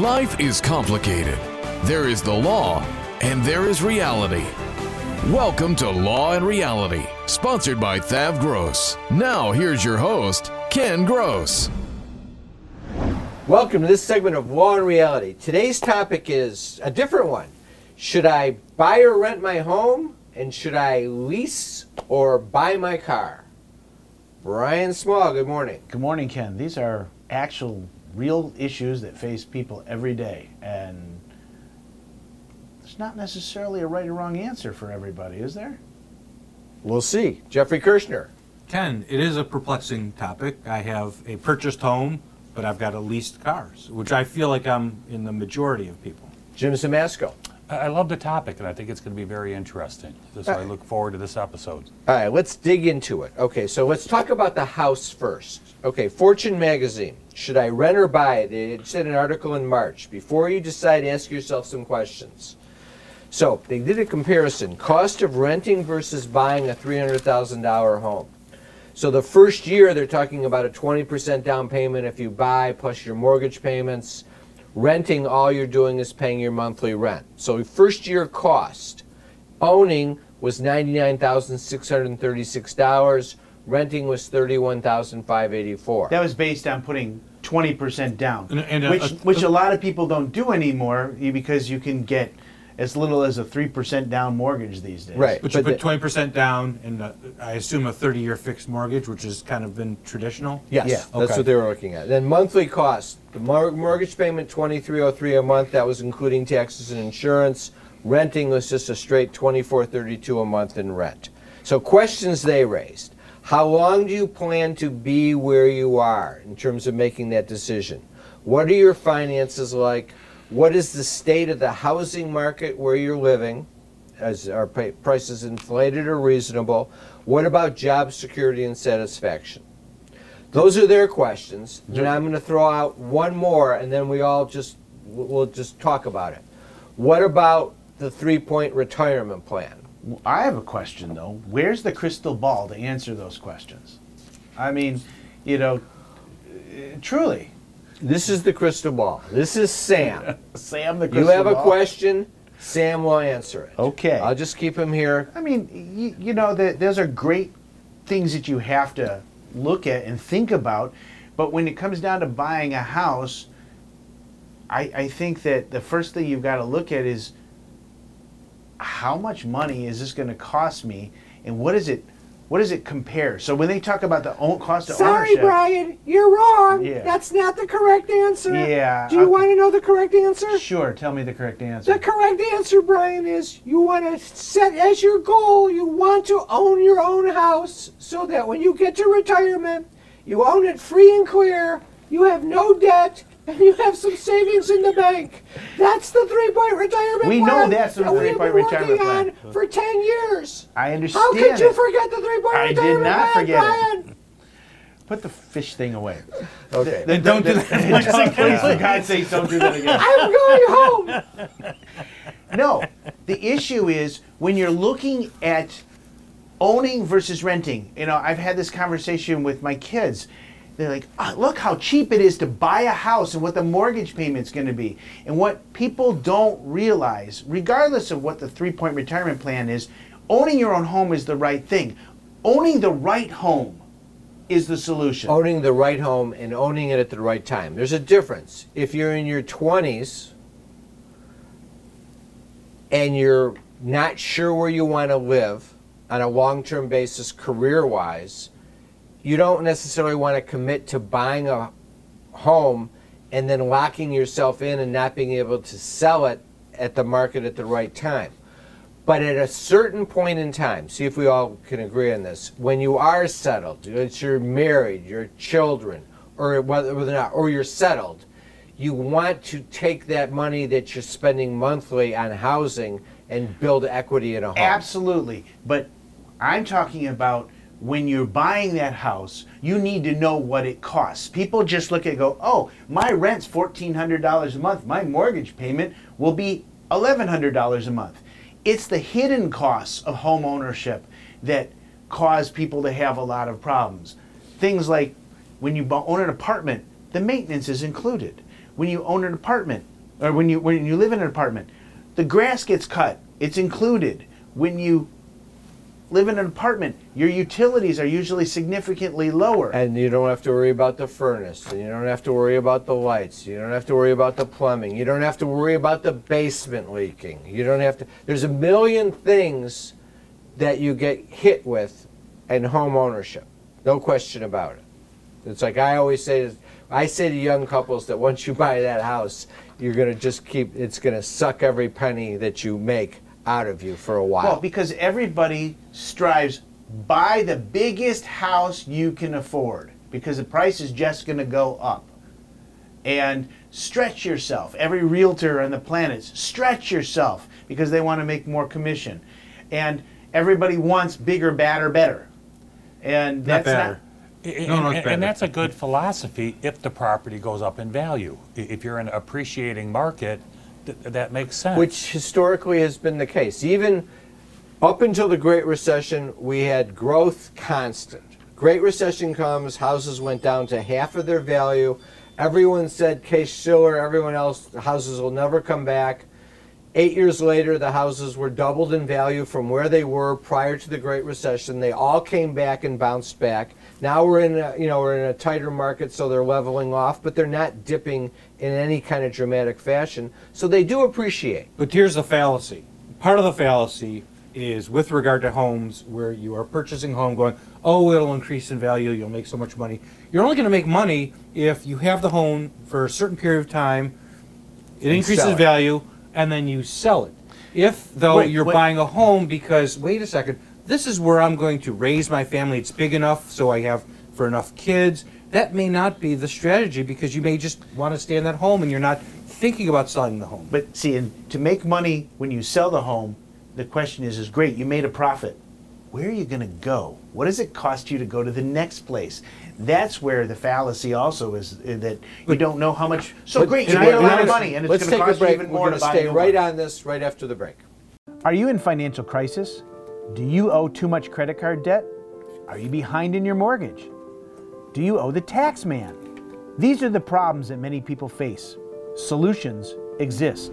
Life is complicated. There is the law, and there is reality. Welcome to Law and Reality, sponsored by Thav Gross. Now, here's your host, Ken Gross. Welcome to this segment of Law and Reality. Today's topic is a different one. Should I buy or rent my home? And should I lease or buy my car? Brian Small, good morning. Good morning, Ken. These are actual, real issues that face people every day, and there's not necessarily a right or wrong answer for everybody, is there? We'll see. Jeffrey Kirshner. Ken, it is a perplexing topic. I have a purchased home, but I've got a leased cars, which I feel like I'm in the majority of people. Jim Simasko. I I love the topic, and I think it's going to be very interesting. So I uh, look forward to this episode. All right, let's dig into it. Okay, so let's talk about the house first. Okay, Fortune magazine. Should I rent or buy it? It said an article in March. Before you decide, ask yourself some questions. So they did a comparison cost of renting versus buying a $300,000 home. So the first year, they're talking about a 20% down payment if you buy, plus your mortgage payments. Renting, all you're doing is paying your monthly rent. So first year cost, owning was $99,636. Renting was $31,584. That was based on putting 20% down, And- and a- which, a- which a lot of people don't do anymore because you can get as little as a 3% down mortgage these days. Right. But you But the- put twenty percent down, and uh, I assume a thirty-year fixed mortgage, which has kind of been traditional. Yes, Yeah, that's okay. what they were looking at. Then monthly cost, the mor- mortgage payment twenty three oh three a month. That was including taxes and insurance. Renting was just a straight twenty four thirty two a month in rent. So questions they raised: How long do you plan to be where you are in terms of making that decision? What are your finances like? What is the state of the housing market where you're living? As are prices inflated or reasonable? What about job security and satisfaction? Those are their questions. And I'm going to throw out one more, and then we all just we'll just talk about it. What about the three-point retirement plan? I have a question though. Where's the crystal ball to answer those questions? I mean, you know, uh, truly, This is the crystal ball. This is Sam. Sam the you crystal have a ball. question. Sam will answer it. Okay. I'll just keep him here. I mean, you, you know, the, those are great things that you have to look at and think about. But when it comes down to buying a house, I, I think that the first thing you've got to look at is how much money is this going to cost me, and what is it? What does it compare? So when they talk about the own cost of ownership. Sorry, ownership, Brian, you're wrong. Yeah. That's not the correct answer. Yeah, Do you okay. want to know the correct answer? sure, tell me the correct answer. The correct answer, Brian, is you want to set as your goal, you want to own your own house so that when you get to retirement, you own it free and clear, you have no debt, and you have some savings in the bank. That's the three point retirement plan. We know plan. that's the that we've three-point been retirement working plan. on for 10 years. I understand. How could you it. forget the three point retirement? I did retirement not plan, forget it. Brian? Put the fish thing away. Okay. Then don't do that. Please, for God's sake, don't do that again. I'm going home. No, the issue is when you're looking at owning versus renting. You know, I've had this conversation with my kids. They're like, "Ah, look how cheap it is to buy a house and what the mortgage payment's going to be. And what people don't realize, regardless of what the three point retirement plan is, owning your own home is the right thing. Owning the right home is the solution. owning the right home and owning it at the right time. There's a difference. If you're in your 20s and you're not sure where you want to live on a long term basis, career wise, you don't necessarily want to commit to buying a home and then locking yourself in and not being able to sell it at the market at the right time. But at a certain point in time, see if we all can agree on this, when you are settled, it's you're married, your children, or whether whether or not, or you're settled, you want to take that money that you're spending monthly on housing and build equity in a home. Absolutely. But I'm talking about when you're buying that house, you need to know what it costs. People just look at go, oh, my rent's $1,400 a month. My mortgage payment will be $1,100 a month. It's the hidden costs of home ownership that cause people to have a lot of problems. Things like when you own an apartment, the maintenance is included. When you own an apartment, or when you when you live in an apartment, the grass gets cut. It's included. When you live in an apartment, your utilities are usually significantly lower. And you don't have to worry about the furnace, and you don't have to worry about the lights, you don't have to worry about the plumbing, you don't have to worry about the basement leaking. You don't have to, there's a million things that you get hit with in home ownership. No question about it. It's like I always say, I say to young couples that once you buy that house, you're going to just keep, it's going to suck every penny that you make out of you for a while. Well, because everybody strives buy the biggest house you can afford because the price is just going to go up. And stretch yourself. Every realtor on the planet stretch yourself because they want to make more commission. And everybody wants bigger, badder, better. And Not that's better. And, No, no, and- and that's a good philosophy if the property goes up in value. If you're in an appreciating market, th- that makes sense. which historically has been the case. Even up until the Great Recession, we had growth constant. Great Recession comes, houses went down to half of their value. Everyone said Case Shiller, everyone else, houses will never come back. Eight years later, the houses were doubled in value from where they were prior to the Great Recession. They all came back and bounced back. Now we're in a, you know we're in a tighter market, so they're leveling off, but they're not dipping in any kind of dramatic fashion. So they do appreciate. But here's the fallacy. Part of the fallacy is with regard to homes where you are purchasing a home going, oh, it'll increase in value, you'll make so much money. You're only going to make money if you have the home for a certain period of time, it And increases sell it. value, and then you sell it. If, though, Wait, you're wait. buying a home because, wait a second, this is where I'm going to raise my family, it's big enough so I have for enough kids, that may not be the strategy because you may just want to stay in that home and you're not thinking about selling the home. But see, and to make money when you sell the home, the question is, is great, you made a profit. Where are you going to go? What does it cost you to go to the next place? That's where the fallacy also is uh, that you don't know how much. So But- great, you made a lot of money, and it's let's going to take a cost you break. even We're more gonna to buy stay a new right one. on this right after the break. Are you in financial crisis? Do you owe too much credit card debt? Are you behind in your mortgage? Do you owe the tax man? These are the problems that many people face. Solutions exist.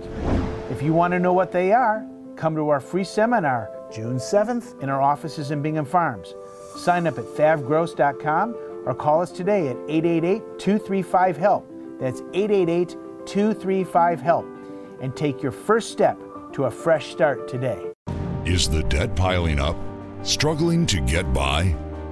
If you want to know what they are, come to our free seminar June 7th in our offices in Bingham Farms. Sign up at thavgross.com or call us today at 888 235 HELP. That's 888 235 HELP. And take your first step to a fresh start today. Is the debt piling up? Struggling to get by?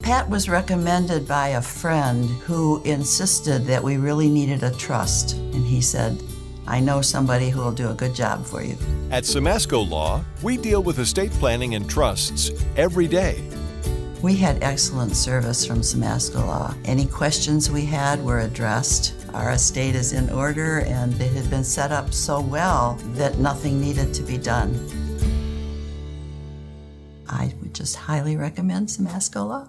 Pat was recommended by a friend who insisted that we really needed a trust. And he said, I know somebody who will do a good job for you. At Simasko Law, we deal with estate planning and trusts every day. We had excellent service from Simasko Law. Any questions we had were addressed. Our estate is in order and it had been set up so well that nothing needed to be done. I would just highly recommend Simasko Law.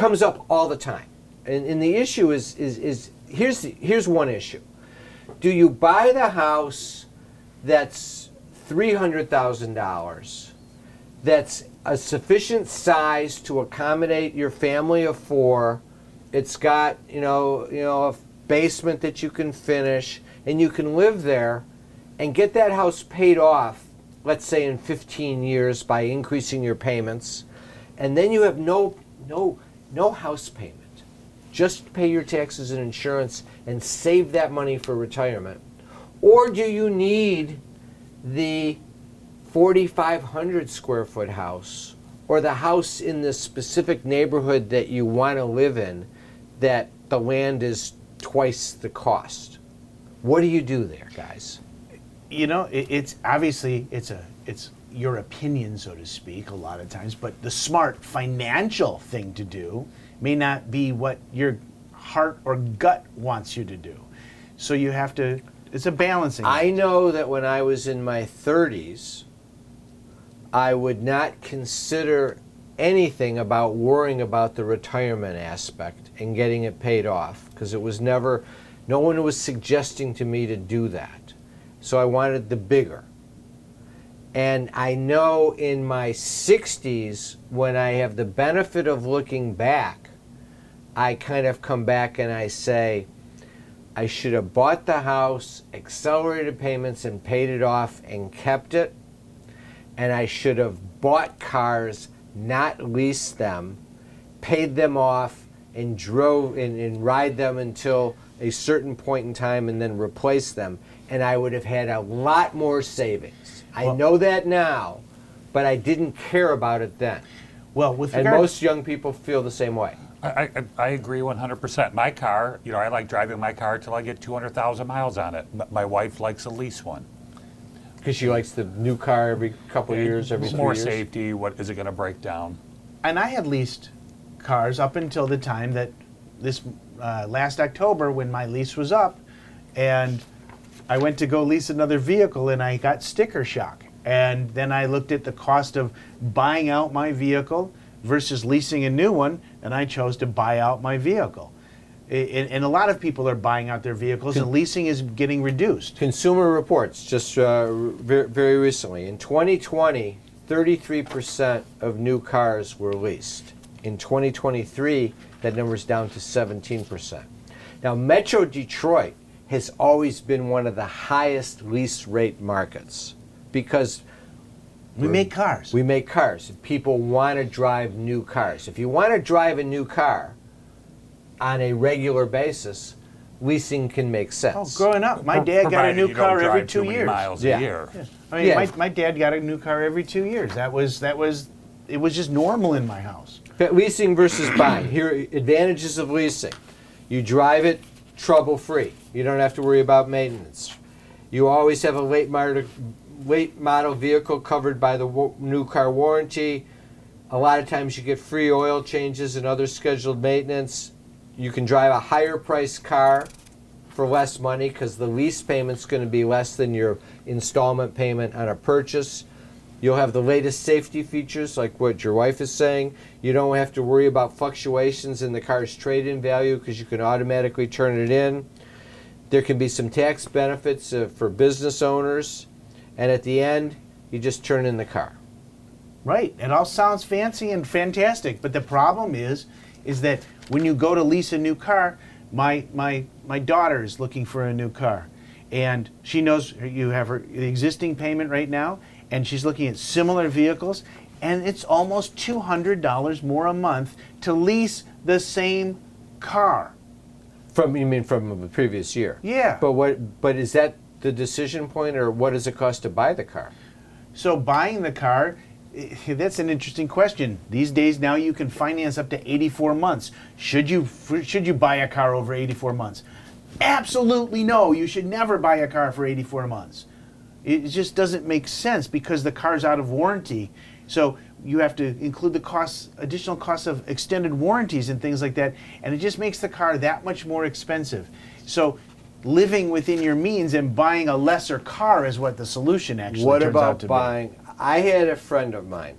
Comes up all the time. And, and the issue is, is, is here's, the, here's one issue. Do you buy the house that's $300,000 that's a sufficient size to accommodate your family of four? It's got, you know, you know, a basement that you can finish and you can live there and get that house paid off, let's say in 15 years by increasing your payments, and then you have no no no house payment. Just pay your taxes and insurance and save that money for retirement. Or do you need the 4,500 square foot house or the house in the specific neighborhood that you want to live in that the land is twice the cost? What do you do there, guys? you know it, it's obviously it's a it's your opinion so to speak a lot of times but the smart financial thing to do may not be what your heart or gut wants you to do so you have to it's a balancing I act. know that when I was in my 30s, I would not consider anything about worrying about the retirement aspect and getting it paid off because it was never, no one was suggesting to me to do that. So I wanted the bigger. And I know in my 60s, when I have the benefit of looking back, I kind of come back and I say, I should have bought the house, accelerated payments, and paid it off and kept it. And I should have bought cars, not leased them, paid them off, and drove and, and ride them until a certain point in time and then replace them. And I would have had a lot more savings. I know that now, but I didn't care about it then. well with And regard most young people feel the same way. I, I, I agree 100%. My car, you know, I like driving my car till I get 200,000 miles on it. M- My wife likes a lease one. Because she likes the new car every couple of years, every three More years. safety. What is it going to break down? and I had leased cars up until the time that this uh, last October when my lease was up, and I went to go lease another vehicle and I got sticker shock. And then I looked at the cost of buying out my vehicle versus leasing a new one, and I chose to buy out my vehicle. And, and a lot of people are buying out their vehicles, and leasing is getting reduced. Consumer Reports just uh, very, very recently. In 2020, 33% of new cars were leased. In 2023, that number's down to 17%. Now, Metro Detroit has always been one of the highest lease rate markets because We make cars. we make cars. People want to drive new cars. If you want to drive a new car on a regular basis, leasing can make oh, sense. growing up, my dad got a Provided new you don't car every drive two too many years. miles Yeah. a year. I mean, Yeah. my, my dad got a new car every two years. That was that was it was just normal in my house. Leasing versus buying. Here advantages of leasing. You drive it trouble free. You don't have to worry about maintenance. You always have a late model, late model vehicle covered by the new car warranty. A lot of times you get free oil changes and other scheduled maintenance. You can drive a higher priced car for less money because the lease payment's going to be less than your installment payment on a purchase. You'll have the latest safety features, like what your wife is saying. You don't have to worry about fluctuations in the car's trade in value because you can automatically turn it in. There can be some tax benefits uh, for business owners. And at the end, you just turn in the car. Right. It all sounds fancy and fantastic, but the problem is, is that when you go to lease a new car, my my my daughter is looking for a new car, and she knows you have her existing payment right now, and she's looking at similar vehicles, and it's almost two hundred dollars more a month to lease the same car. From you mean from the previous year? Yeah. But what? But is that the decision point, or what does it cost to buy the car? So buying the car, eh, that's an interesting question. These days now you can finance up to 84 months. Should you should you buy a car over 84 months? Absolutely no. You should never buy a car for 84 months. It just doesn't make sense because the car's out of warranty. So you have to include the costs, additional costs of extended warranties and things like that, and it just makes the car that much more expensive. So living within your means and buying a lesser car is what the solution actually is. what turns out about to buying? I had a friend of mine.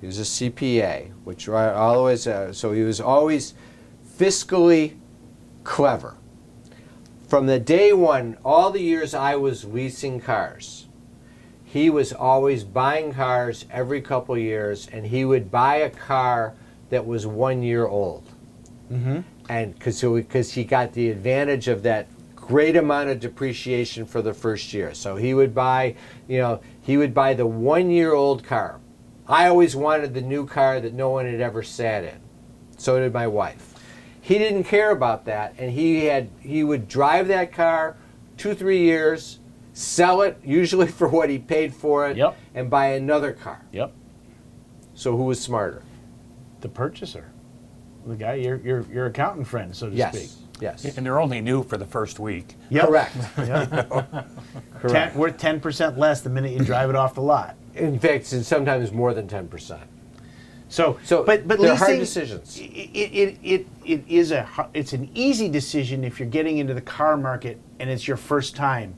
He was a CPA, which always uh, so he was always fiscally clever. From the day one, all the years I was leasing cars, he was always buying cars every couple years, and he would buy a car that was one year old. Mm-hmm. And because he got the advantage of that great amount of depreciation for the first year. So he would buy, you know, he would buy the one year old car. I always wanted the new car that no one had ever sat in. So did my wife. He didn't care about that, and he had he would drive that car two three years, sell it usually for what he paid for it, Yep. and buy another car. Yep. So who was smarter? The purchaser. The guy, your, your, your accountant friend, so to Yes. speak. Yes. And they're only new for the first week. Yep. Correct. Yep. Correct. Ten, worth 10% less the minute you drive it off the lot. In fact, it's sometimes more than ten percent. So, So but but leasing, hard decisions. It, it, it, it is a it's an easy decision if you're getting into the car market and it's your first time.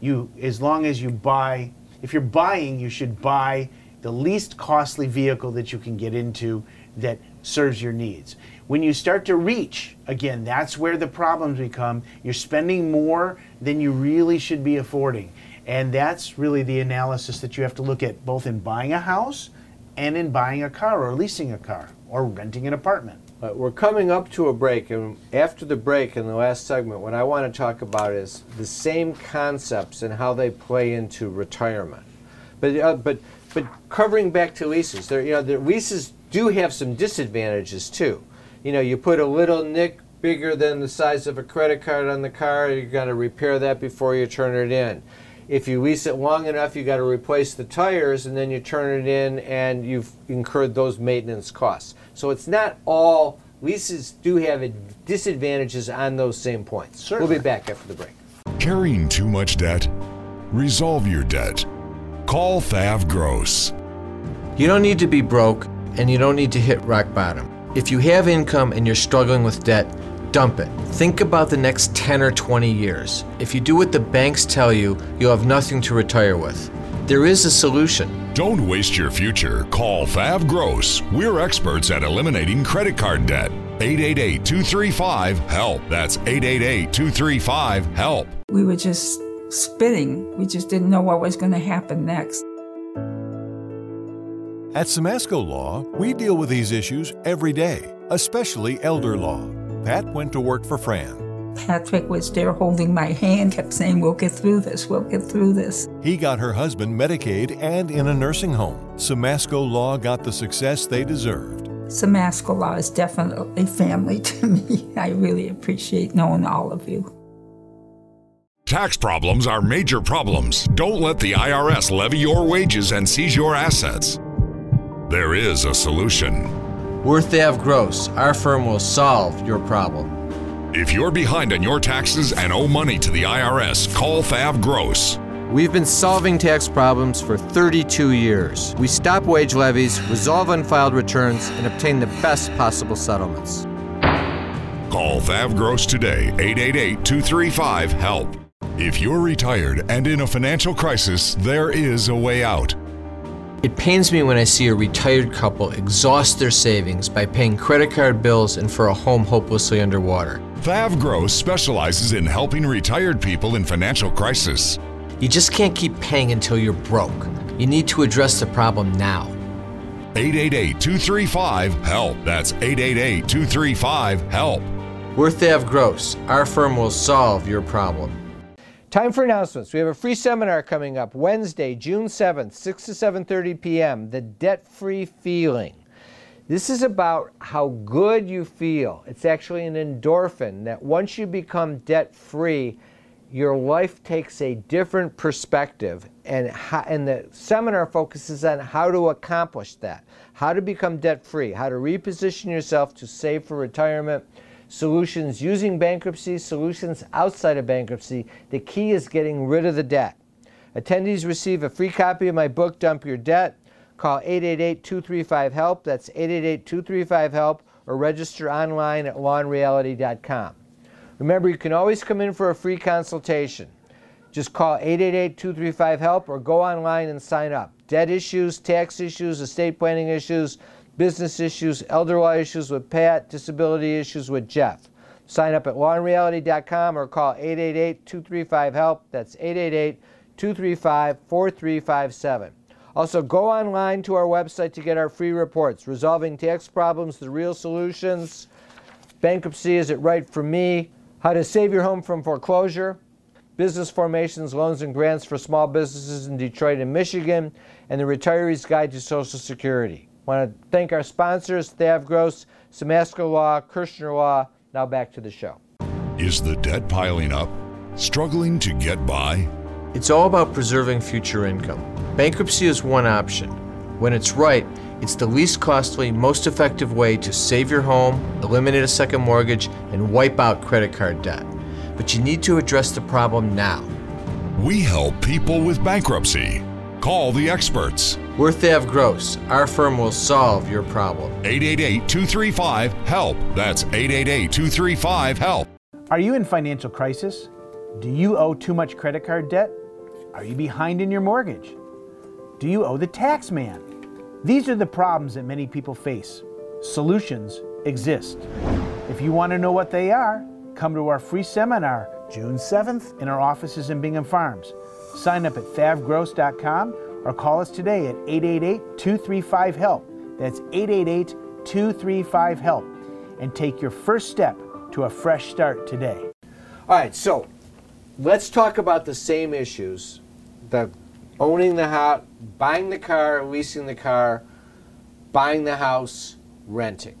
You as long as you buy, if you're buying, you should buy the least costly vehicle that you can get into that serves your needs. When you start to reach, again, that's where the problems become. You're spending more than you really should be affording. And that's really the analysis that you have to look at both in buying a house and in buying a car or leasing a car or renting an apartment. Uh, we're coming up to a break, and after the break, in the last segment, what I want to talk about is the same concepts and how they play into retirement. But uh, but but covering back to leases, there you know the leases do have some disadvantages too. You know, you put a little nick bigger than the size of a credit card on the car, You've got to repair that before you turn it in. If you lease it long enough, you got to replace the tires, and then you turn it in, and you've incurred those maintenance costs. So it's not all leases do have disadvantages on those same points. We'll be back after the break. Carrying too much debt? Resolve your debt. Call Thav Gross. You don't need to be broke, and you don't need to hit rock bottom. If you have income and you're struggling with debt, dump it. Think about the next 10 or 20 years. If you do what the banks tell you, you'll have nothing to retire with. There is a solution. Don't waste your future. Call Thav Gross. We're experts at eliminating credit card debt. 888 235 HELP. That's 888 235 HELP. We were just spinning. We just didn't know what was going to happen next. At Simasko Law, we deal with these issues every day, especially elder law. Pat went to work for Fran. Patrick was there holding my hand, kept saying, We'll get through this, we'll get through this. He got her husband Medicaid and in a nursing home. Simasko Law got the success they deserved. Simasko Law is definitely family to me. I really appreciate knowing all of you. Tax problems are major problems. Don't let the IRS levy your wages and seize your assets. There is a solution. We're Thav Gross, our firm will solve your problem. If you're behind on your taxes and owe money to the IRS, call Thav Gross. We've been solving tax problems for 32 years. We stop wage levies, resolve unfiled returns, and obtain the best possible settlements. Call Thav Gross today, 888 235 HELP. If you're retired and in a financial crisis, there is a way out. It pains me when I see a retired couple exhaust their savings by paying credit card bills and for a home hopelessly underwater. Thav Gross specializes in helping retired people in financial crisis. You just can't keep paying until you're broke. You need to address the problem now. 888 235 HELP. That's 888 235 HELP. We're Thav Gross. Our firm will solve your problem. Time for announcements. We have a free seminar coming up Wednesday, June 7th, 6 to 7:30 p.m. The debt-free feeling. This is about how good you feel. It's actually an endorphin that once you become debt-free, your life takes a different perspective and how, and the seminar focuses on how to accomplish that. How to become debt-free, how to reposition yourself to save for retirement solutions using bankruptcy, solutions outside of bankruptcy. The key is getting rid of the debt. Attendees receive a free copy of my book, Dump Your Debt. Call 888 235 HELP. That's 888 235 HELP or register online at lawandreality.com. Remember, you can always come in for a free consultation. Just call 888 235 HELP or go online and sign up. Debt issues, tax issues, estate planning issues, business issues, elder law issues with Pat, disability issues with Jeff. Sign up at lawandreality.com or call 888 235 HELP. That's 888 235 4357. Also, go online to our website to get our free reports Resolving Tax Problems, The Real Solutions, Bankruptcy Is It Right for Me, How to Save Your Home from Foreclosure, Business Formations, Loans, and Grants for Small Businesses in Detroit and Michigan, and The Retiree's Guide to Social Security. I want to thank our sponsors, Thav Gross, Simasko Law, Kirshner Law. Now back to the show. Is the debt piling up? Struggling to get by? It's all about preserving future income. Bankruptcy is one option. When it's right, it's the least costly, most effective way to save your home, eliminate a second mortgage, and wipe out credit card debt. But you need to address the problem now. We help people with bankruptcy. Call the experts. We're Thav Gross. Our firm will solve your problem. 888 235 HELP. That's 888 235 HELP. Are you in financial crisis? Do you owe too much credit card debt? Are you behind in your mortgage? Do you owe the tax man? These are the problems that many people face. Solutions exist. If you want to know what they are, come to our free seminar June 7th in our offices in Bingham Farms. Sign up at thavgross.com or call us today at 888 235 HELP. That's 888 235 HELP. And take your first step to a fresh start today. All right, so let's talk about the same issues the owning the house, buying the car, leasing the car, buying the house, renting.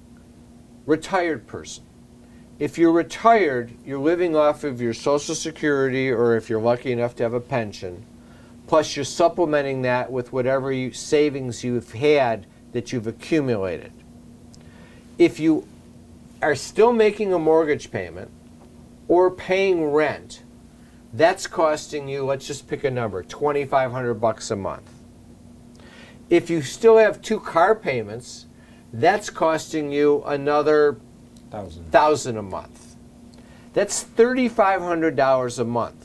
Retired person. If you're retired, you're living off of your Social Security, or if you're lucky enough to have a pension, plus you're supplementing that with whatever you, savings you've had that you've accumulated. If you are still making a mortgage payment or paying rent, that's costing you, let's just pick a number, 2500 bucks a month. If you still have two car payments, that's costing you another Thousand. thousand a month. That's $3,500 a month.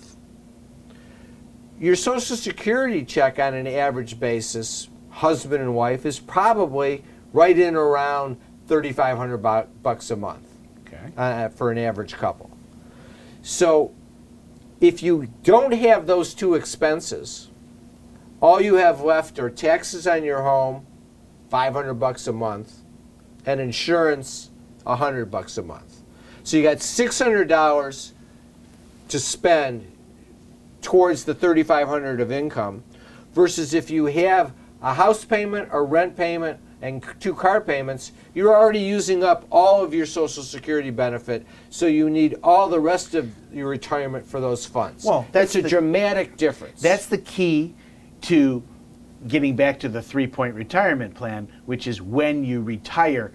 Your Social Security check on an average basis, husband and wife, is probably right in around 3,500 bu- bucks a month Okay. uh, for an average couple. So if you don't have those two expenses, all you have left are taxes on your home, 500 bucks a month, and insurance, 100 bucks a month. So you got $600 to spend towards the 3500 of income versus if you have a house payment or rent payment and two car payments, you're already using up all of your Social Security benefit, so you need all the rest of your retirement for those funds. Well, that's that's a the- dramatic difference. That's the key to getting back to the three point retirement plan, which is when you retire,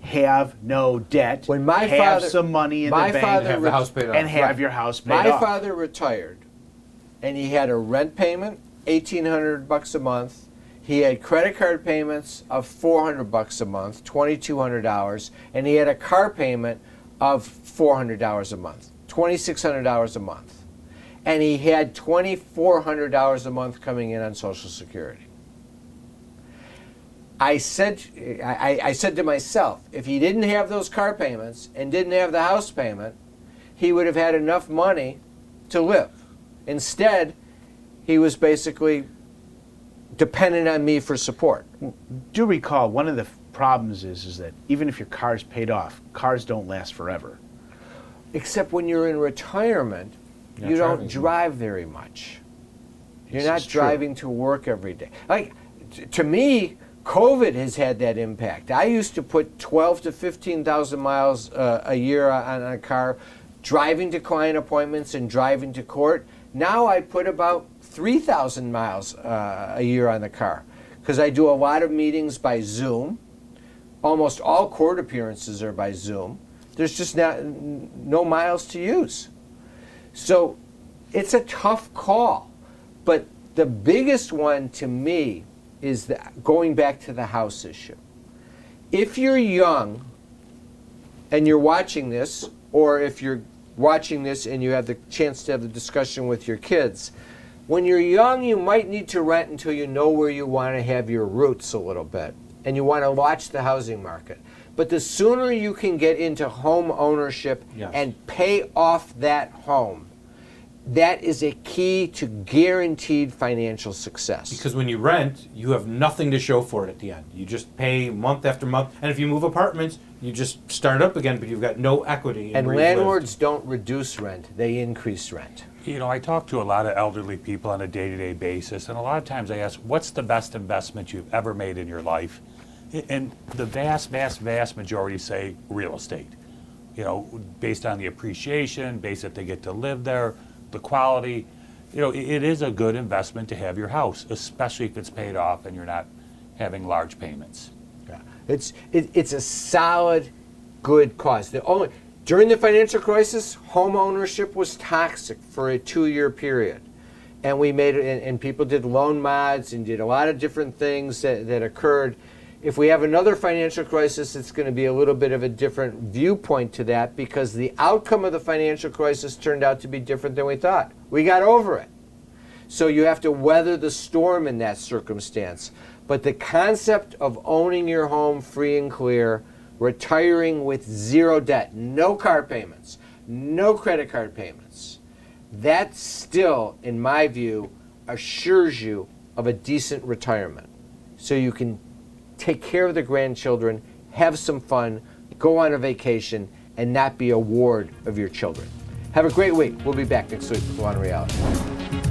have no debt, When my have father- some money in my the bank, father Have the house paid off. and have your house paid My off. My father retired, and he had a rent payment, eighteen hundred bucks a month. He had credit card payments of four hundred bucks a month, twenty two hundred dollars, and he had a car payment of $400 a month, $2,600 a month. And he had $2,400 a month coming in on Social Security. I said, I, I said to myself, if he didn't have those car payments and didn't have the house payment, he would have had enough money to live. Instead, he was basically dependent on me for support. Do recall one of the problems is is that even if your car's paid off, cars don't last forever. Except when you're in retirement, Not you don't driving. drive very much. You're This not is true. driving to work every day. Like t- to me, COVID has had that impact. I used to put 12 to 15,000 miles uh, a year on a car, driving to client appointments and driving to court. Now I put about 3,000 miles uh, a year on the car because I do a lot of meetings by Zoom. Almost all court appearances are by Zoom. There's just not, no miles to use. So it's a tough call. But the biggest one to me is the, going back to the house issue. If you're young and you're watching this, or if you're watching this and you have the chance to have the discussion with your kids, when you're young, you might need to rent until you know where you want to have your roots a little bit and you want to watch the housing market. But the sooner you can get into home ownership Yes. and pay off that home, that is a key to guaranteed financial success. Because when you rent, you have nothing to show for it at the end. You just pay month after month. And if you move apartments, you just start up again, but you've got no equity. in and where you've lived. landlords don't reduce rent, they increase rent. You know, I talk to a lot of elderly people on a day-to-day basis, and a lot of times I ask, "What's the best investment you've ever made in your life?" And the vast, vast, vast majority say real estate. You know, based on the appreciation, based that they get to live there, the quality. You know, it, it is a good investment to have your house, especially if it's paid off and you're not having large payments. It's it, it's a solid, good cause. The only during the financial crisis, home ownership was toxic for a two-year period, and we made it. And, and people did loan mods and did a lot of different things that, that occurred. If we have another financial crisis, it's going to be a little bit of a different viewpoint to that because the outcome of the financial crisis turned out to be different than we thought. We got over it. So you have to weather the storm in that circumstance. But the concept of owning your home free and clear, retiring with zero debt, no car payments, no credit card payments, that still, in my view, assures you of a decent retirement. So you can take care of the grandchildren, have some fun, go on a vacation, and not be a ward of your children. Have a great week. We'll be back next week with and Reality.